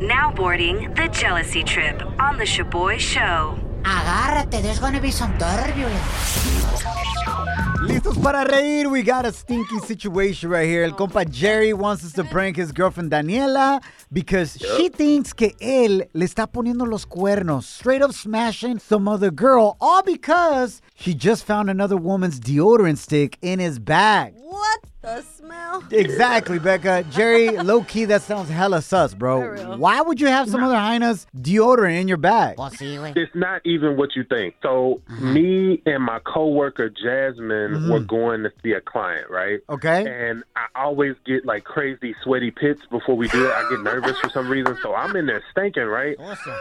Now boarding the jealousy trip on the Shoboy Show. Agárrate, there's gonna be some turbulence. Listos para reír. We got a stinky situation right here. El compa Jerry wants us to prank his girlfriend Daniela because she thinks que él le está poniendo los cuernos, straight up smashing some other girl, all because she just found another woman's deodorant stick in his bag. What the smell? Exactly, Becca. Jerry, low key, that sounds hella sus, bro. Why would you have some other Hyna's deodorant in your bag? Pues sí, güey. It's not even what you think. So Uh-huh. me and my coworker Jasmine Mm-hmm. were going to see a client, right? Okay. And I always get like crazy sweaty pits before we do it. I get nervous for some reason, so I'm in there stinking, right?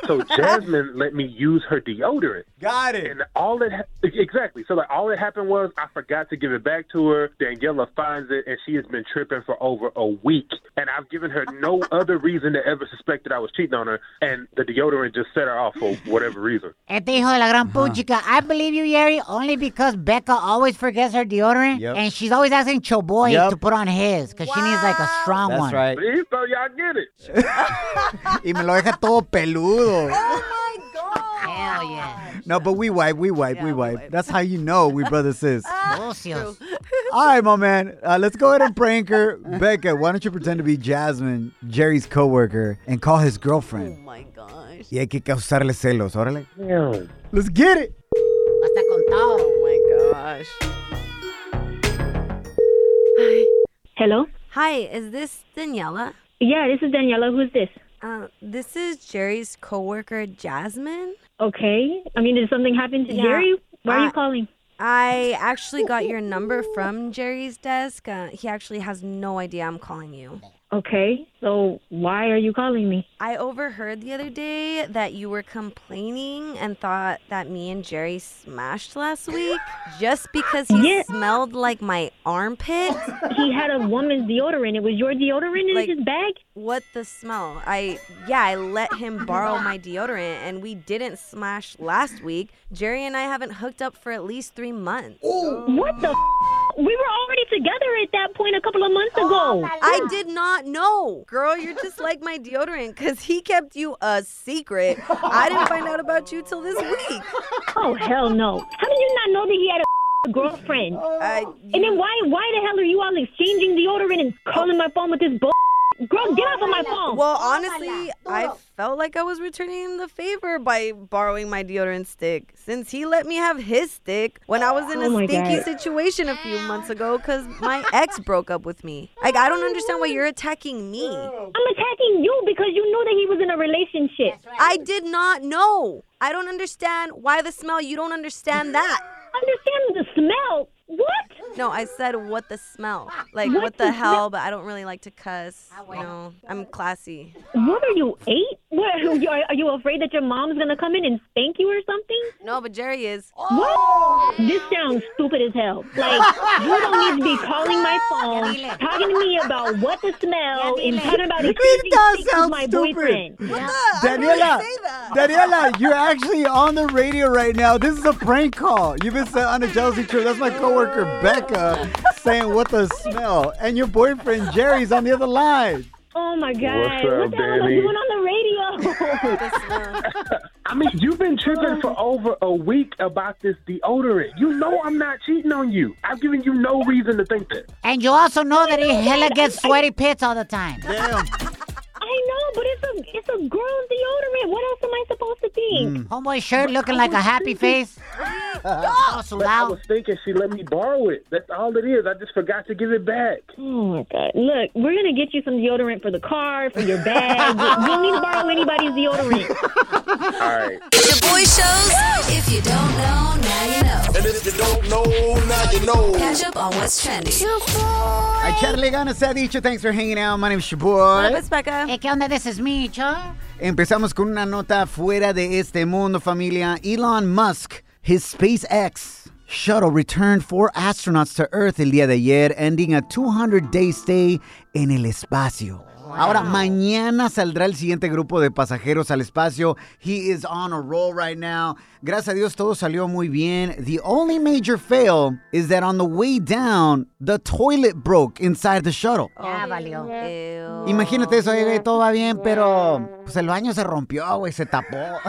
So Jasmine let me use her deodorant, Got it. and all it ha- exactly. So like all that happened was I forgot to give it back to her. Daniela finds it, and she has been tripping for over a week. And I've given her no other reason to ever suspect that I was cheating on her, and the deodorant just set her off for whatever reason. Este hijo de la gran puchica. I believe you, Yeri, only because Becca always forgets her deodorant. Yep. And she's always asking Shoboy Yep. to put on his because she needs like a strong one. That's one. right. See, so y'all get it. y me lo deja todo peludo. Oh my god. Hell yeah. No, but we wipe, we wipe, Yeah, we we wipe. wipe. That's how you know we brother sis. Sucios. All right, my man. Uh, let's go ahead and prank her. Becca, why don't you pretend to be Jasmine, Jerry's coworker, and call his girlfriend. Oh girlfriend? my gosh. Y hay que causarle celos, órale. Damn. Let's get it. Hasta con todo. Oh my gosh. Hi. Hello? Hi, is this Daniela? Yeah, this is Daniela. Who's this? Uh, this is Jerry's coworker, Jasmine. Okay. I mean, did something happen to Yeah. Jerry? Why are Uh, you calling? I actually got your number from Jerry's desk. Uh, he actually has no idea I'm calling you. Okay. So why are you calling me? I overheard the other day that you were complaining and thought that me and Jerry smashed last week just because he Yeah. smelled like my armpit. he had a woman's deodorant. It was your deodorant in Like- his bag? What the smell? I yeah, I let him borrow my deodorant and we didn't smash last week. Jerry and I haven't hooked up for at least 3 months. What the? F- we were already together at that point a couple of months ago. Oh, I did not know. Girl, you're just like my deodorant cuz he kept you a secret. I didn't find out about you till this week. Oh hell no! How did you not know that he had a girlfriend? I And then why why the hell are you all exchanging deodorant and calling my phone with this bull? Girl, get off of my oh phone. Well, honestly, I felt like I was returning him the favor by borrowing my deodorant stick since he let me have his stick when I was in Oh a my stinky God. situation a few months ago because my ex broke up with me. Like, I don't understand why you're attacking me. I'm attacking you because you knew that he was in a relationship. I did not know. I don't understand why the smell. You don't understand that. Understand the smell? What? No, I said what the smell. Like, What what, the the hell? But I don't really like to cuss. You know, I'm classy. What are you eight? What, are, you, are you afraid that your mom's gonna come in and spank you or something? No, but Jerry is. What? This sounds stupid as hell. Like you don't need to be calling my phone, talking to me about what to smell, and talking about exchanging does pics with my stupid. boyfriend. Daniela, Daniela, you're actually on the radio right now. This is a prank call. You've been sent on a jealousy trip. That's my coworker Becca saying what the smell, and your boyfriend Jerry's on the other line. Oh my god! What's what up, the hell am I Danny? doing on the radio? The smell. I mean, you've been tripping for over a week about this deodorant. You know I'm not cheating on you. I've given you no reason to think that. And you also know that he hella gets sweaty pits all the time. Damn. I know, but it's a it's a girl's deodorant. What else am I supposed to think? Mm. Homeboy shirt looking like a happy face. Todo I sudado. was thinking she let me borrow it. That's all it is. I just forgot to give it back. Oh my God! Look, we're gonna get you some deodorant for the car, for your bag. you don't need to borrow anybody's deodorant. All right. Shoboy Shows. If you don't know, now you know. And if you don't know, now you know. Catch up on what's trending. A echarle ganas se ha dicho. Thanks for hanging out. My name's your boy. What's Becca? ¿Qué onda? Is me, Cho. Empezamos con una nota fuera de este mundo, familia. Elon Musk, his SpaceX shuttle returned four astronauts to Earth el día de ayer, ending a 200-day stay en el espacio. Ahora, mañana saldrá el siguiente grupo de pasajeros al espacio. He is on a roll right now. Gracias a Dios, todo salió muy bien. The only major fail is that on the way down, the toilet broke inside the shuttle. Ya valió. Ew. Imagínate eso, todo va bien, pero pues el baño se rompió, güey, se tapó.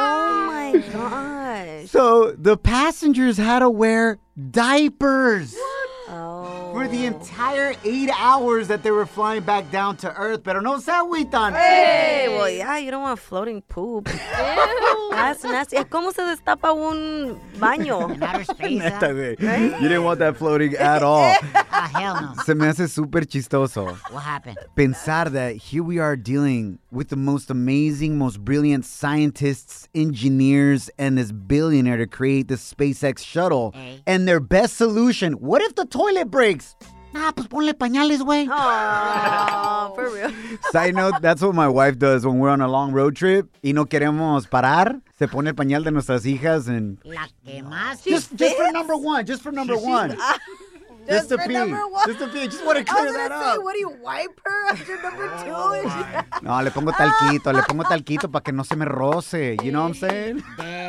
Oh my gosh. so the passengers had to wear diapers Oh. For the entire eight hours that they were flying back down to Earth. Pero no se agüitan. Hey, well, yeah, you don't want floating poop. That's nasty. ¿Cómo se destapa un baño? In. Neta, huh? güey. You didn't want that floating at all. Ah, hell no. Se me hace súper chistoso. What happened? pensar that here we are dealing with the most amazing, most brilliant scientists, engineers, and this billionaire to create the SpaceX shuttle. Hey. And their best solution what if the toilet breaks? Nah, pues ponle pañales, güey. Oh, for real. Side note, that's what my wife does when we're on a long road trip y no queremos parar. Se pone el pañal de nuestras hijas and La que más. just, just for number one, just for number one. Just to pee. Just to pee. Just want to clear that up. what do you wipe her after number two? No, le pongo talquito, le pongo talquito para que no se me roce. You know what I'm saying?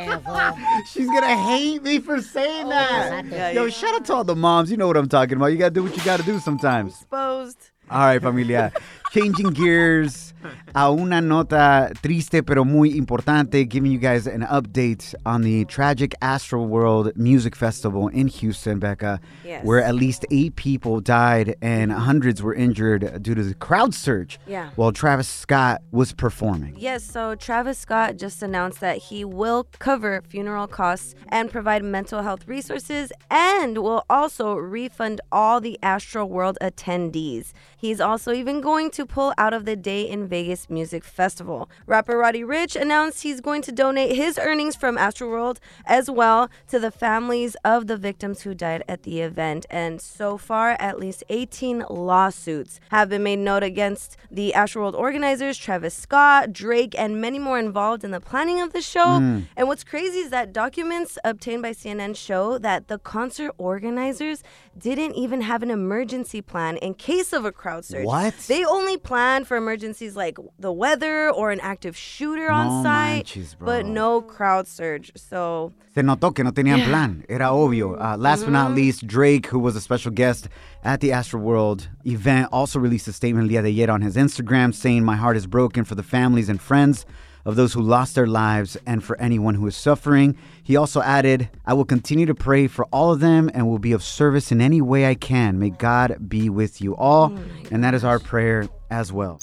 She's gonna hate me for saying oh, that. Yeah, Yo, shout out to all the moms. You know what I'm talking about. You gotta do what you gotta do sometimes. Exposed. All right, familia. Changing gears a una nota triste pero muy importante, giving you guys an update on the tragic Astroworld Music Festival in Houston, Becca, Yes. where at least eight people died and hundreds were injured due to the crowd surge Yeah. while Travis Scott was performing. Yes, so Travis Scott just announced that he will cover funeral costs and provide mental health resources and will also refund all the Astroworld attendees. He's also even going to pull out of the Day N Vegas Music Festival. Rapper Roddy Ricch announced he's going to donate his earnings from Astroworld as well to the families of the victims who died at the event. And so far, at least 18 lawsuits have been made known against the Astroworld organizers, Travis Scott, Drake, and many more involved in the planning of the show. Hmm. And what's crazy is that documents obtained by CNN show that the concert organizers didn't even have an emergency plan in case of a crowd surge. What? They only planned for emergencies like the weather or an active shooter on No site, manches, but no crowd surge. So Se notó que no tenían plan. Era obvio. Uh, last but not least, Drake, who was a special guest at the Astroworld event, also released a statement el día de ayer on his Instagram saying, My heart is broken for the families and friends of those who lost their lives and for anyone who is suffering. He also added, I will continue to pray for all of them and will be of service in any way I can. May God be with you all. Oh and that is our prayer as well.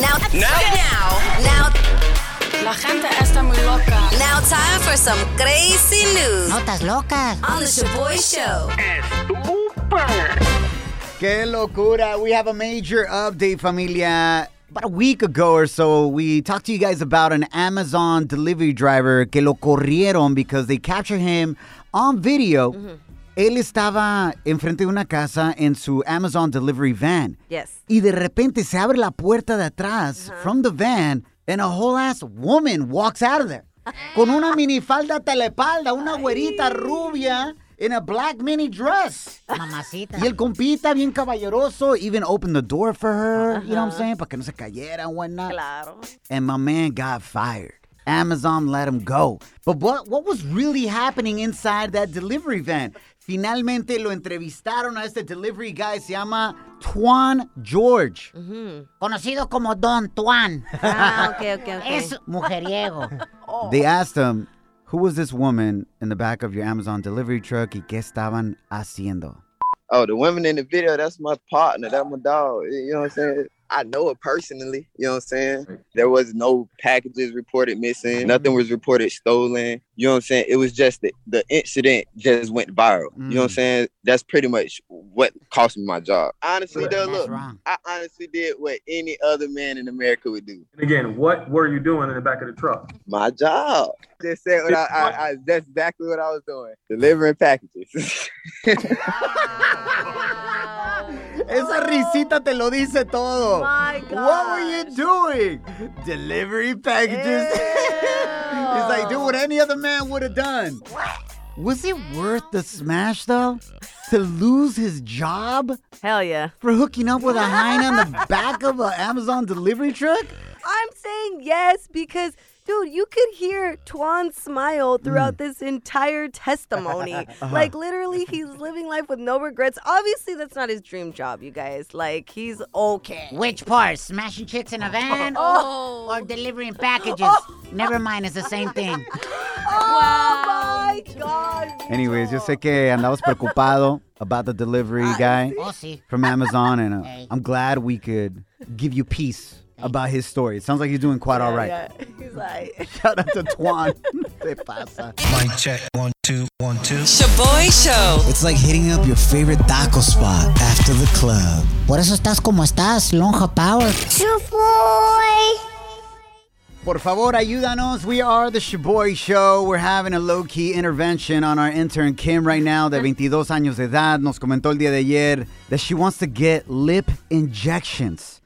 Now, now, now, now, La gente está muy loca. now, time for some crazy news Notas locas. on the Shoboy Show. Que locura. We have a major update, familia. About a week ago or so, we talked to you guys about an Amazon delivery driver que lo corrieron because they captured him on video. Mm-hmm. Él estaba enfrente de una casa en su Amazon delivery van. yes. Y de repente se abre la puerta de atrás uh-huh. from the van and a whole ass woman walks out of there. Con una minifalda telepalda, una güerita rubia in a black mini dress. Mamacita. Y el compita bien caballeroso even opened the door for her, you know what I'm saying? Para que no se cayera and whatnot. Claro. And my man got fired. Amazon let him go. But what, what was really happening inside that delivery van? Finalmente lo entrevistaron a este delivery guy, se llama Tuan George. Conocido como Don Tuan. Ah, okay, okay, okay. Es mujeriego. They asked him, who was this woman in the back of your Amazon delivery truck y qué estaban haciendo? Oh, the women in the video, that's my partner. That's my dog. You know what I'm saying? I know it personally. You know what I'm saying? There was no packages reported missing. Nothing was reported stolen. You know what I'm saying? It was just the, the incident just went viral. You know what I'm Mm. saying? That's pretty much what cost me my job. Honestly, though, That's look, wrong. I honestly did what any other man in America would do. And again, what were you doing in the back of the truck? My job. Just said what I, I, I that's exactly what I was doing. Delivering packages. Esa oh. risita te lo dice todo. Oh my What were you doing? Delivery packages. He's like, do what any other man would have done. Was it worth the smash though? To lose his job Hell yeah. for hooking up with a hyena on the back of an Amazon delivery truck? I'm saying yes because, dude, you could hear Tuan smile throughout mm. this entire testimony. Uh-huh. Like, literally, he's living life with no regrets. Obviously, that's not his dream job, you guys. Like, he's okay. Which part? Smashing chicks in a van Oh. or delivering packages? Oh. Never mind, it's the same thing. Oh my God. Anyways, yo sé que andabas preocupado about the delivery ah, guy Oh, sí. from Amazon, and uh, Hey. I'm glad we could give you peace about his story. It sounds like he's doing quite all right. Yeah, he's like, Shout out to Twan. Te pasa. Mic check. One, two, one, two. Shoboy Show. It's like hitting up your favorite taco spot after the club. Por eso estás como estás, Lonja Power. Shoboy. Por favor, ayúdanos. We are the Shoboy Show. We're having a low-key intervention on our intern Kim right now, de 22 años de edad. Nos comentó el día de ayer that she wants to get lip injections no.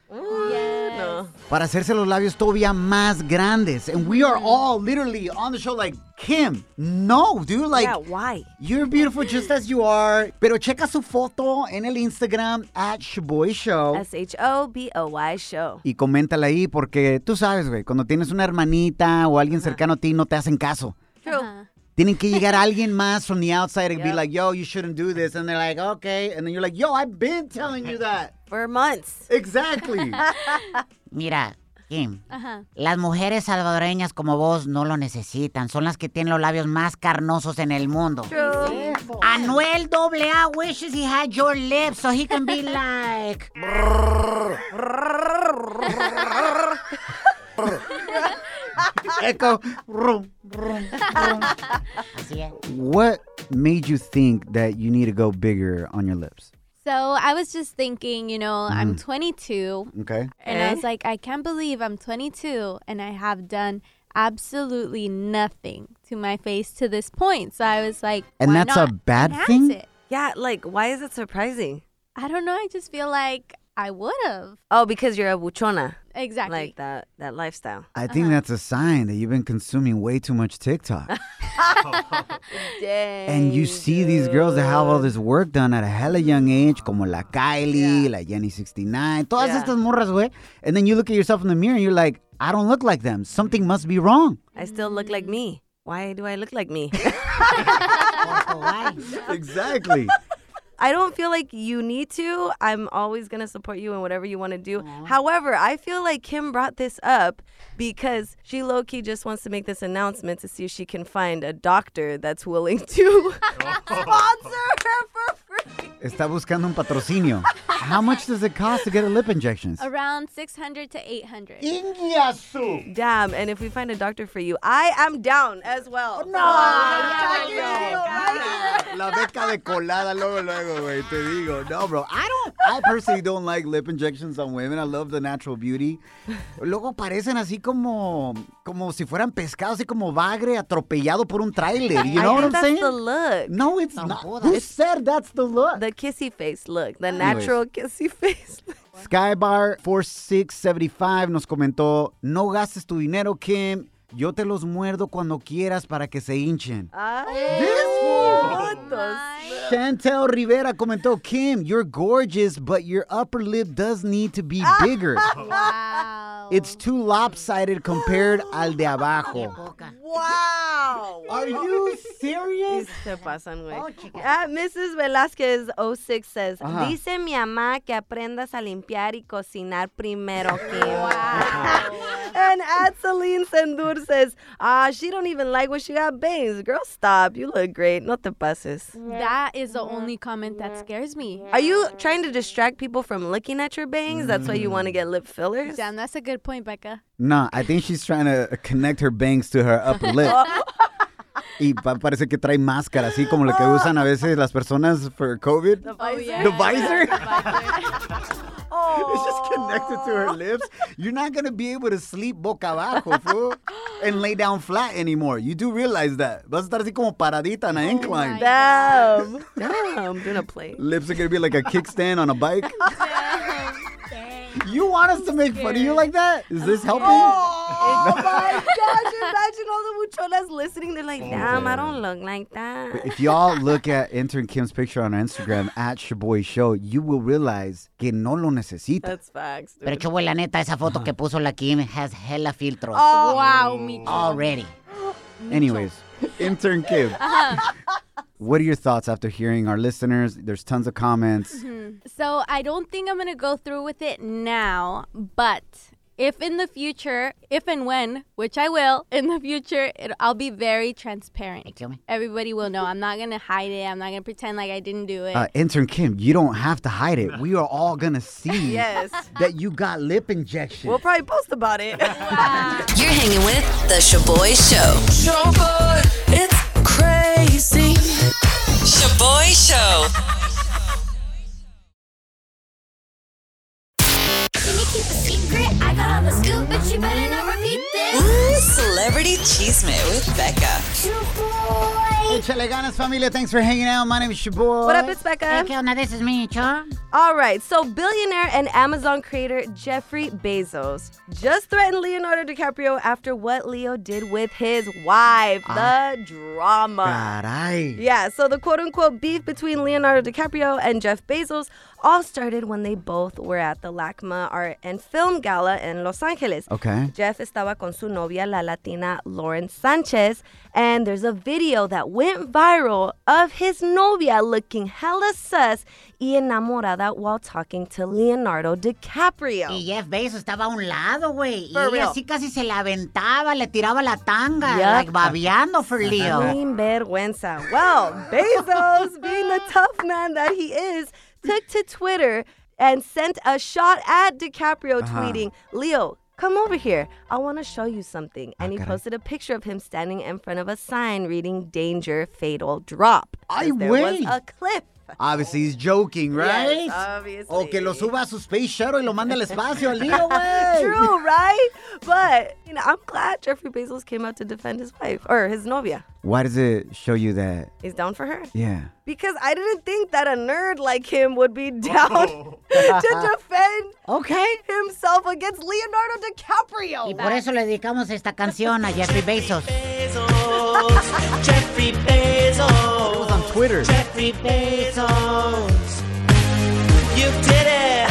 Para hacerse los labios todavía más grandes. And we are all literally on the show like, Kim, no, dude. Like, yeah, why? You're beautiful just as you are. Pero checa su foto en el Instagram at Shaboy Show. S H O B O Y show. y coméntala ahí porque tú sabes, güey, cuando tienes una hermanita o alguien cercano a ti no te hacen caso. True. Tienen que llegar alguien más from the outside and be like, yo, you shouldn't do this. And they're like, okay. And then you're like, yo, I've been telling you that. For months. Exactly. Mira, Kim, las mujeres salvadoreñas como vos no lo necesitan. Son las que tienen los labios más carnosos en el mundo. True. Anuel AA wishes he had your lips so he can be like. Echo. Rum, rum, rum. Así es. What made you think that you need to go bigger on your lips? So I was just thinking, you know, I'm Mm. 22, Okay. and I was like, I can't believe I'm 22 and I have done absolutely nothing to my face to this point. So I was like, And why that's a bad enhance thing? It? Yeah, like, why is it surprising? I don't know. I just feel like I would have. Oh, because you're a buchona. Exactly. Like that, that lifestyle. I think uh-huh. that's a sign that you've been consuming way too much TikTok. Dang. And you see these girls that have all this work done at a hella young age, como la Kylie, la Jenny 69, todas Yeah. estas morras, güey. And then you look at yourself in the mirror and you're like, I don't look like them. Something must be wrong. I still look like me. Why do I look like me? Exactly. I don't feel like you need to. I'm always going to support you in whatever you want to do. However, I feel like Kim brought this up because she low key just wants to make this announcement to see if she can find a doctor that's willing to sponsor her for free. Está buscando un patrocinio. How much does it cost to get a lip injections? Around 600 to 800. Damn, and if we find a doctor for you, I am down as well. No, La beca de colada luego, luego, güey. Te digo. No, bro. I don't, I personally don't like lip injections on women. I love the natural beauty. Luego parecen así como, como si fueran pescados, así como bagre atropellado por un tráiler. You know I what I'm think that's saying? the look. No, it's not. Who said that's the look? The kissy face look. The Anyways. natural kissy face look. Skybar4675 nos comentó, no gastes tu dinero, Kim. Yo te los muerdo cuando quieras para que se hinchen. Oh Chantel Rivera comentó, Kim, you're gorgeous, but your upper lip does need to be bigger. Wow. It's too lopsided compared al de abajo. Wow. Are you serious? Se pasan, güey. Ah, Mrs. Velázquez 06 says, Ajá. dice mi mamá que aprendas a limpiar y cocinar primero, Kim. and at Celine Sendur says, ah, she don't even like when she got bangs. Girl, stop. You look great. No te pases. That is the only comment that scares me. Are you trying to distract people from looking at your bangs? That's why you want to get lip fillers? Damn, that's a good point, Becca. No, I think she's trying to connect her bangs to her upper lip. Y pa- parece que trae máscara, así como lo que usan a veces las personas for COVID. The visor? The visor? It's just connected to her lips. You're not going to be able to sleep boca abajo, fool, and lay down flat anymore. You do realize that. Vas a estar así como paradita on an incline. Damn. Damn. I'm doing a play. Lips are going to be like a kickstand on a bike. You want us to make fun of you like that? Is this helping? Oh Oh my gosh, imagine all the mucholas listening. They're like, oh, damn, I don't look like that. If y'all look at intern Kim's picture on her Instagram at Shoboy Show, you will realize que no lo necesita. That's facts. Dude. Pero Shoboy, la neta, esa foto que puso la Kim has hella filtros. Oh. Wow, oh. Micho. Already. Anyways, intern Kim, uh-huh. what are your thoughts after hearing our listeners? There's tons of comments. Mm-hmm. So I don't think I'm gonna go through with it now, but if in the future, if and when, which I will in the future, it, I'll be very transparent. kill me. Everybody will know. I'm not gonna hide it. I'm not gonna pretend like I didn't do it. Uh, intern Kim, you don't have to hide it. We are all gonna see Yes. that you got lip injection. We'll probably post about it. You're hanging with The Shoboy Show. Shoboy, it's crazy. Shoboy Show. Ooh, Celebrity Cheesemate with Becca. Échale ganas, familia. Thanks for hanging out. My name is Shoboy. what up, it's Becca. Hey, ¿Qué onda? This is me, Cho. All right, so billionaire and Amazon creator Jeffrey Bezos just threatened Leonardo DiCaprio after what Leo did with his wife, ah. the drama. Caray. Yeah, so the quote unquote beef between Leonardo DiCaprio and Jeff Bezos all started when they both were at the LACMA Art and Film Gala in Los Angeles. Okay. Jeff estaba con su novia, la latina Lauren Sanchez, and there's a video that went viral of his novia looking hella sus y enamorada while talking to Leonardo DiCaprio. Y Jeff Bezos estaba a un lado, güey. Y For ella real. así casi se la aventaba, le tiraba la tanga, Yup. like babeando for Leo. Sin vergüenza. Well, Bezos, being the tough man that he is, took to Twitter and sent a shot at DiCaprio, uh-huh. tweeting, Leo, come over here. I want to show you something. And he posted a picture of him standing in front of a sign reading, Danger, Fatal Drop. I there was a cliff. Ah, obviously, he's joking, right? Yes, obviously. O que lo suba a su space shuttle y lo manda al espacio al Leo, güey. True, right? But, you know, I'm glad Jeffrey Bezos came out to defend his wife, or his novia. Why does it show you that? He's down for her. Yeah. Because I didn't think that a nerd like him would be down to defend Okay. himself against Leonardo DiCaprio. Y por eso le dedicamos esta canción a Jeffrey Bezos. Jeffrey Bezos. was on Twitter. Jeffrey Bezos. You did it.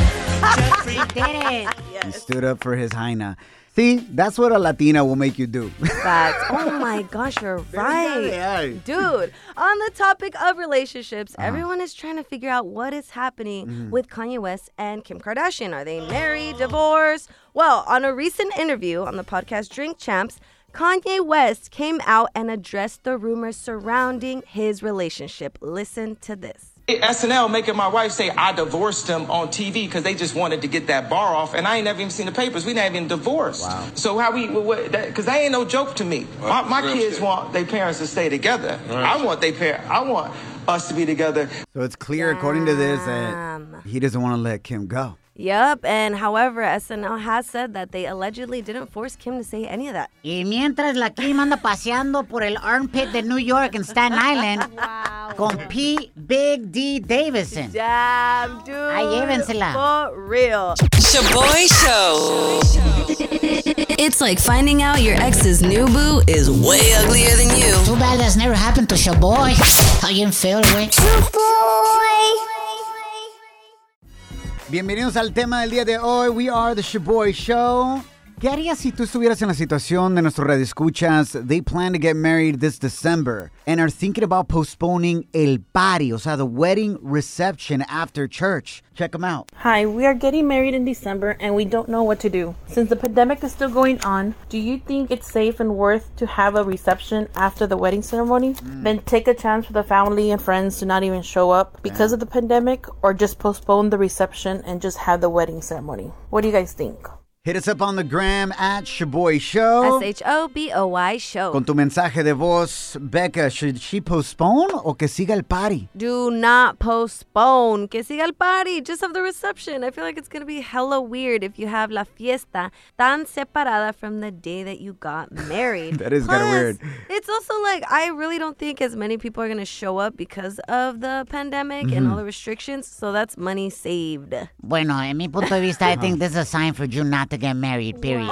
He did it. He stood up for his hyena. See, that's what a Latina will make you do. Facts. Oh my gosh, you're right. Dude, on the topic of relationships, uh-huh. everyone is trying to figure out what is happening mm-hmm. with Kanye West and Kim Kardashian. Are they married, divorced? Well, on a recent interview on the podcast Drink Champs, Kanye West came out and addressed the rumors surrounding his relationship. Listen to this. SNL making my wife say I divorced him on TV because they just wanted to get that bar off, and I ain't never even seen the papers. We not even divorced. Wow. So how we? Because that, ain't no joke to me. my my kids shit. want their parents to stay together. I want their par- I want us to be together. So it's clear, according to this, that he doesn't want to let Kim go. Yep, and however, SNL has said that they allegedly didn't force Kim to say any of that. Y mientras la Kim anda paseando por el armpit de New York en Staten Island Wow. con P. Big D. Davidson. Damn, dude. Ahí llévensela. For real. Shoboy Show. It's like finding out your ex's new boo is way uglier than you. Too bad that's never happened to Shoboy. How you feel, güey? Bienvenidos al tema del día de hoy. We are the Shaboy Show. ¿Qué harías si tú estuvieras en la situación de nuestros radioescuchas? They plan to get married this December and are thinking about postponing el party, o sea, the wedding reception after church. Check them out. Hi, we are getting married in December and we don't know what to do. Since the pandemic is still going on, do you think it's safe and worth to have a reception after the wedding ceremony? Mm. Then take a chance for the family and friends to not even show up because of the pandemic or just postpone the reception and just have the wedding ceremony? What do you guys think? Hit us up on the gram at Shoboy Show. S H O B O Y show. Con tu mensaje de voz, Becca, should she postpone o que siga el party? Do not postpone. Que siga el party. Just have the reception. I feel like it's going to be hella weird if you have la fiesta tan separada from the day that you got married. That is kinda weird. It's also like, I really don't think as many people are going to show up because of the pandemic and Mhm. all the restrictions. So that's money saved. Bueno, en mi punto de vista, I think this is a sign for you not to get married, period.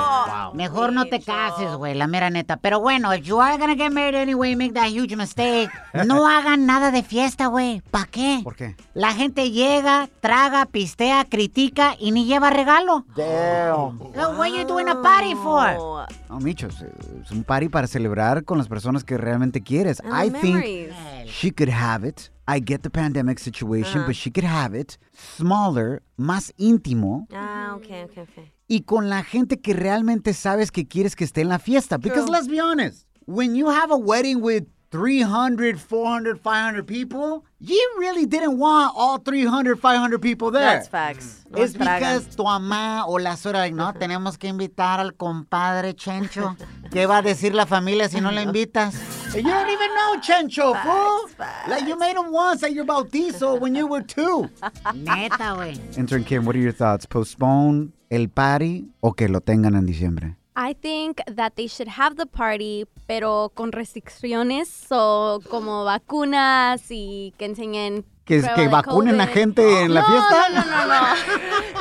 Mejor no te cases, güey, la mera neta. Pero bueno, if you are gonna get married anyway, make that huge mistake. No hagan nada de fiesta, güey. ¿Para qué? ¿Por qué? La gente llega, traga, pistea, critica y ni lleva regalo. Damn. What you doing a party for? No, Micho, es- es un party para celebrar con las personas que realmente quieres. And I think she could have it. I get the pandemic situation, Uh-huh. but she could have it smaller, más íntimo Ah, okay, okay, okay. Y con la gente que realmente sabes que quieres que esté en la fiesta. Because True. let's be honest, when you have a wedding with 300, 400, 500 people, you really didn't want all 300, 500 people there. That's facts. Tragan. because tu mamá o la suegra, like, no, tenemos que invitar al compadre Chencho. ¿Qué va a decir la familia si no le invitas? And you don't even know Chencho, fool. Like, you made him once at your bautizo when you were two. Neta, güey. Intern Kim, what are your thoughts? ¿Postpone el party o que lo tengan en diciembre? I think that they should have the party, pero con restricciones, so como vacunas y que enseñen. ¿Que, que vacunen a gente en la No, fiesta? No, no, no, no.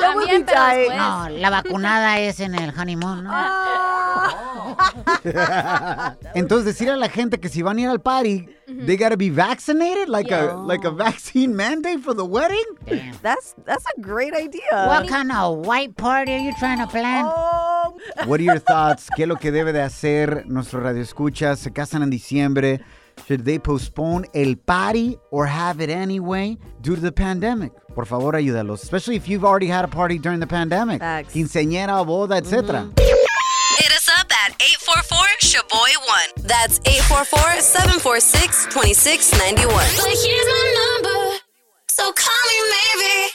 También, pero después. No, la vacunada es en el honeymoon, ¿no? Entonces decir a la gente que si van a ir al party, they gotta be vaccinated, like a like a vaccine mandate for the wedding. That's that's a great idea. What kind of white party are you trying to plan? What are your thoughts? ¿Qué es lo que debe de hacer nuestro radio escuchas? Se casan en diciembre. Should they postpone el party or have it anyway due to the pandemic? Por favor, ayúdalos. Especially if you've already had a party during the pandemic. Quinceañera, boda, etc. Mm-hmm. Hit us up at 844-SHOBOY1. That's 844-746-2691. But here's my number, so call me maybe.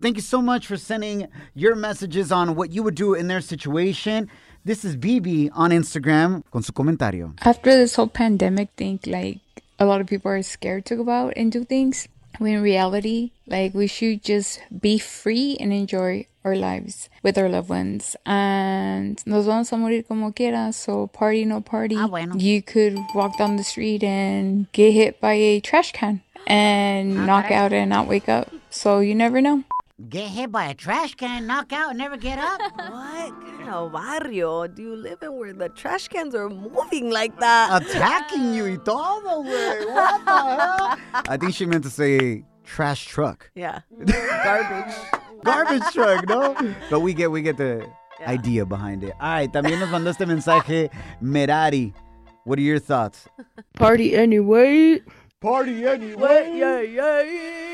Thank you so much for sending your messages on what you would do in their situation. This is BB on Instagram con su comentario. After this whole pandemic thing, like a lot of people are scared to go out and do things. When in reality, like we should just be free and enjoy our lives with our loved ones. And nos vamos a morir como quiera, so party no party. Ah, you could walk down the street and get hit by a trash can and ah, knock out and not wake up. So you never know. Get hit by a trash can, knock out, and never get up? What kind of barrio do you live in where the trash cans are moving like that? Attacking you y todo, güey. What the hell? I think she meant to say trash truck. Yeah. Garbage. Garbage truck, no? But we get we get the idea behind it. All right, también nos mandó este mensaje Merari. What are your thoughts? Party anyway. Party anyway. Yeah, yeah.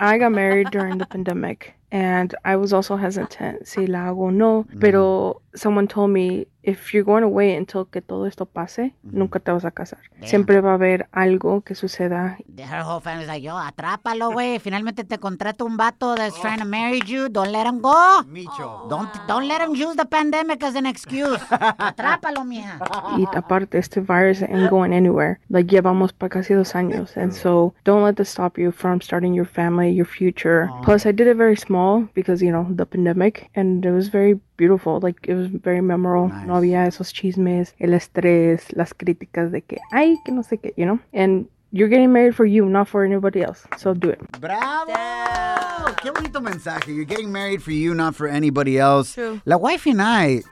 I got married during the pandemic and I was also hesitant. Si la hago o no. Mm. Pero someone told me if you're going to wait until que todo esto pase, mm-hmm. nunca te vas a casar. Siempre va a haber algo que suceda. Her whole family's like, yo, atrápalo, güey. Finalmente te contrata un vato that's oh. trying to marry you. Don't let him go. Micho. Oh. Don't, don't let him use the pandemic as an excuse. Atrápalo, mija. Y aparte, este virus ain't going anywhere. Like, llevamos para casi dos años. And mm. so, don't let this stop you from starting your family, your future. Oh. Plus, I did it very small because, you know, the pandemic. And it was very beautiful. Like, it was very memorable. No había esos chismes, el estrés, las críticas de que, ay, que no sé qué, you know? And you're getting married for you, not for anybody else. So, do it. ¡Bravo! Qué bonito mensaje. You're getting married for you, not for anybody else. True. La wife and I,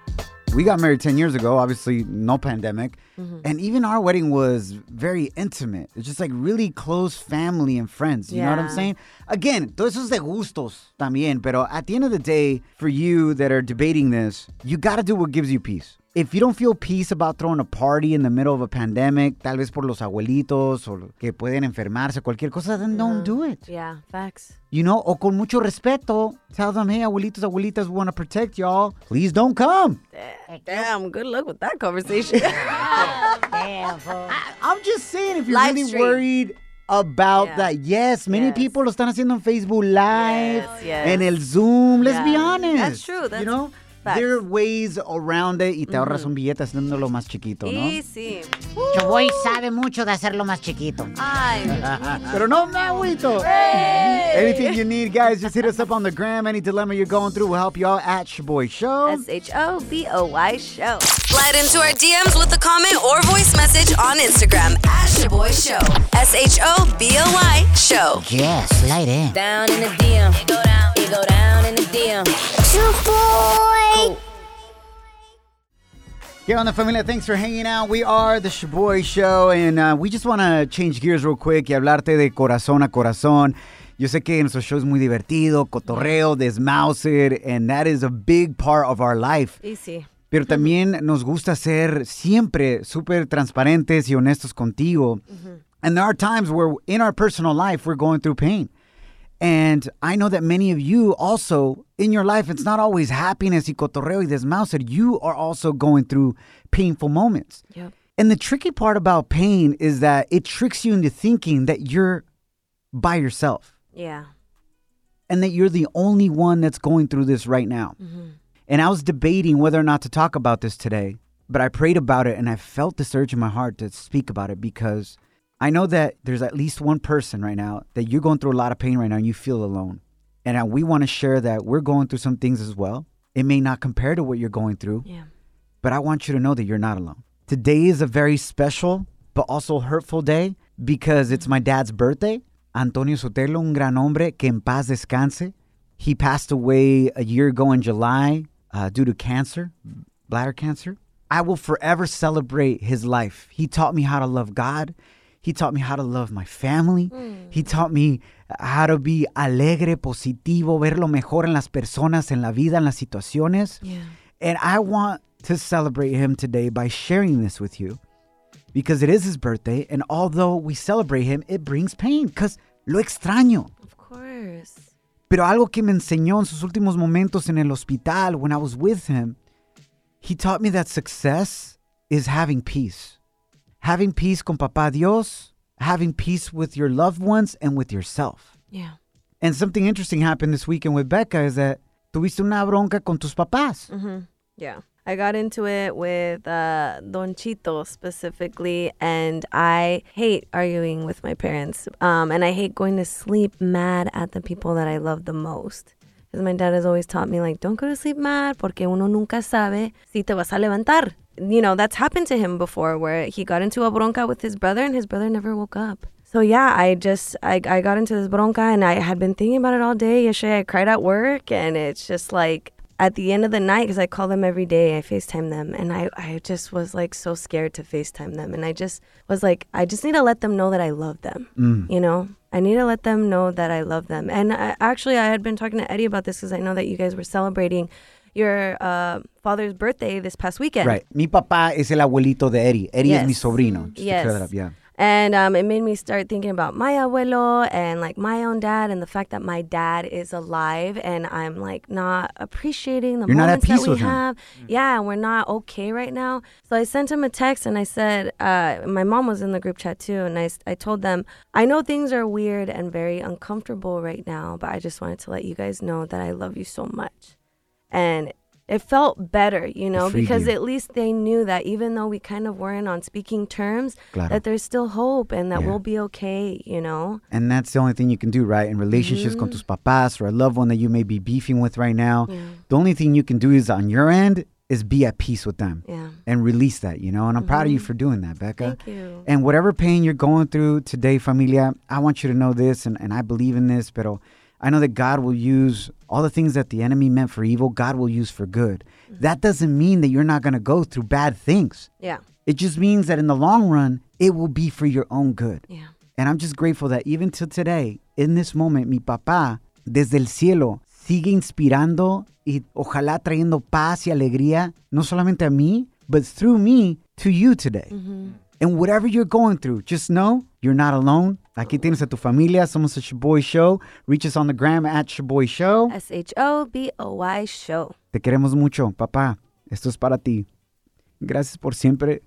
we got married 10 years ago, obviously, no pandemic. Mhm. And even our wedding was very intimate. It's just like really close family and friends. You know what I'm saying? Again, todo eso es de gustos también. Pero at the end of the day, for you that are debating this, you got to do what gives you peace. If you don't feel peace about throwing a party in the middle of a pandemic, tal vez por los abuelitos o que pueden enfermarse, cualquier cosa, then don't do mm-hmm. it. Yeah, facts. You know, o con mucho respeto, tell them, hey, abuelitos, abuelitas, we want to protect y'all. Please don't come. Damn, good luck with that conversation. Damn, I'm just saying, if you're Live really stream. worried about Yeah. that, yes, many people lo están haciendo en Facebook Live, yes. en el Zoom. Let's be honest. That's true, that's you know, facts. there are ways around it y te ahorras un billete haciéndolo más chiquito, ¿no? Easy. Shoboy sabe mucho de hacerlo más chiquito. Ay. Pero no me agüito. Anything you need, guys, just hit us up on the gram. Any dilemma you're going through, we'll help you out at Shoboy Show. S H O B O Y show. Slide into our DMs with a comment or voice message on Instagram at Shoboy Show. S H O B O Y Show. Yes, slide in. Down in the DM. It go down. It go down in the DM. Shoboy. ¿Qué onda, familia? Thanks for hanging out. We are the Shoboy Show, and uh, we just want to change gears real quick y hablarte de corazón a corazón. Yo sé que nuestro show es muy divertido, cotorreo, desmauser, and that is a big part of our life. Easy. Pero también nos gusta ser siempre súper transparentes y honestos contigo. And there are times where in our personal life we're going through pain. And I know that many of you also in your life, it's not always happiness y cotorreo y desmauser. You are also going through painful moments. Yep. And the tricky part about pain is that it tricks you into thinking that you're by yourself Yeah. and that you're the only one that's going through this right now. Mm-hmm. And I was debating whether or not to talk about this today, but I prayed about it and I felt this urge in my heart to speak about it because I know that there's at least one person right now that you're going through a lot of pain right now and you feel alone. And we want to share that we're going through some things as well. It may not compare to what you're going through, Yeah. but I want you to know that you're not alone. Today is a very special but also hurtful day because it's my dad's birthday. Antonio Sotelo, un gran hombre, que en paz descanse. He passed away a year ago in July uh, due to cancer, bladder cancer. I will forever celebrate his life. He taught me how to love God. He taught me how to love my family. Mm. He taught me how to be alegre, positivo, ver lo mejor en las personas, en la vida, en las situaciones. And I want to celebrate him today by sharing this with you because it is his birthday. And although we celebrate him, it brings pain because lo extraño. Of course. Pero algo que me enseñó en sus últimos momentos en el hospital when I was with him, he taught me that success is having peace. Having peace con Papá Dios, having peace with your loved ones and with yourself. Yeah. And something interesting happened this weekend with Becca is that tuviste una bronca con tus papás. hmm Yeah. I got into it with uh, Don Chito specifically, and I hate arguing with my parents. Um, and I hate going to sleep mad at the people that I love the most. Because my dad has always taught me, like, don't go to sleep mad porque uno nunca sabe si te vas a levantar. You know, that's happened to him before where he got into a bronca with his brother and his brother never woke up. So yeah, I just I, I got into this bronca and I had been thinking about it all day. Yesterday I cried at work and it's just like at the end of the night because I call them every day. I FaceTime them and I I just was like so scared to FaceTime them and I just was like I just need to let them know that I love them. Mm. You know, I need to let them know that I love them. And I, actually, I had been talking to Eddie about this because I know that you guys were celebrating your uh, father's birthday this past weekend. Right. Mi papá es el abuelito de Eddie. Eddie es mi sobrino. Just to Yes. clear that up, yeah. And um, it made me start thinking about my abuelo and like my own dad and the fact that my dad is alive and I'm like not appreciating the You're not at moments peace that we with him. have. Yeah, and we're not okay right now. So I sent him a text and I said, uh, my mom was in the group chat too. And I, I told them, I know things are weird and very uncomfortable right now, but I just wanted to let you guys know that I love you so much. And it felt better, you know, because you. at least they knew that even though we kind of weren't on speaking terms, Claro. that there's still hope and that Yeah. we'll be okay, you know? And that's the only thing you can do, right? In relationships Mm-hmm. con tus papás or a loved one that you may be beefing with right now. The only thing you can do is on your end is be at peace with them. Yeah. And release that, you know? And I'm proud of you for doing that, Becca. Thank you. And whatever pain you're going through today, familia, I want you to know this, and, and I believe in this, pero I know that God will use all the things that the enemy meant for evil, God will use for good. Mm-hmm. That doesn't mean that you're not going to go through bad things. Yeah. It just means that in the long run, it will be for your own good. Yeah. And I'm just grateful that even till today, in this moment, mi papá, desde el cielo, sigue inspirando y ojalá trayendo paz y alegría, no solamente a mí, but through me to you today. Mm-hmm. And whatever you're going through, just know you're not alone. Aquí tienes a tu familia. Somos a Shaboy Show. Reach us on the gram at Shaboy Show. S H O B O Y show. Te queremos mucho, papá. Esto es para ti. Gracias por siempre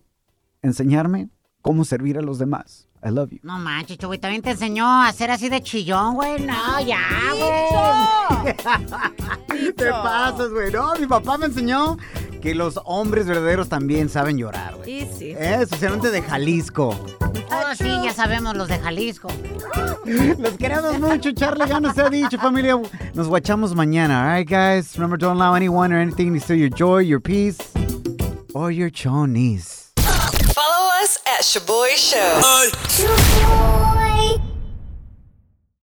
enseñarme cómo servir a los demás. I love you. No manches, güey, también te enseñó a ser así de chillón, güey. No, ya, güey. Te pasas, güey. No, mi papá me enseñó que los hombres verdaderos también saben llorar, güey. Y sí. Eh, especialmente de Jalisco. Oh, sí, ya sabemos los de Jalisco. Los queremos mucho, Charlie. Ya nos ha dicho, familia. Nos guachamos mañana. All right, guys. Remember, don't allow anyone or anything to steal your joy, your peace, or your chonies. Follow us at Shaboy Show.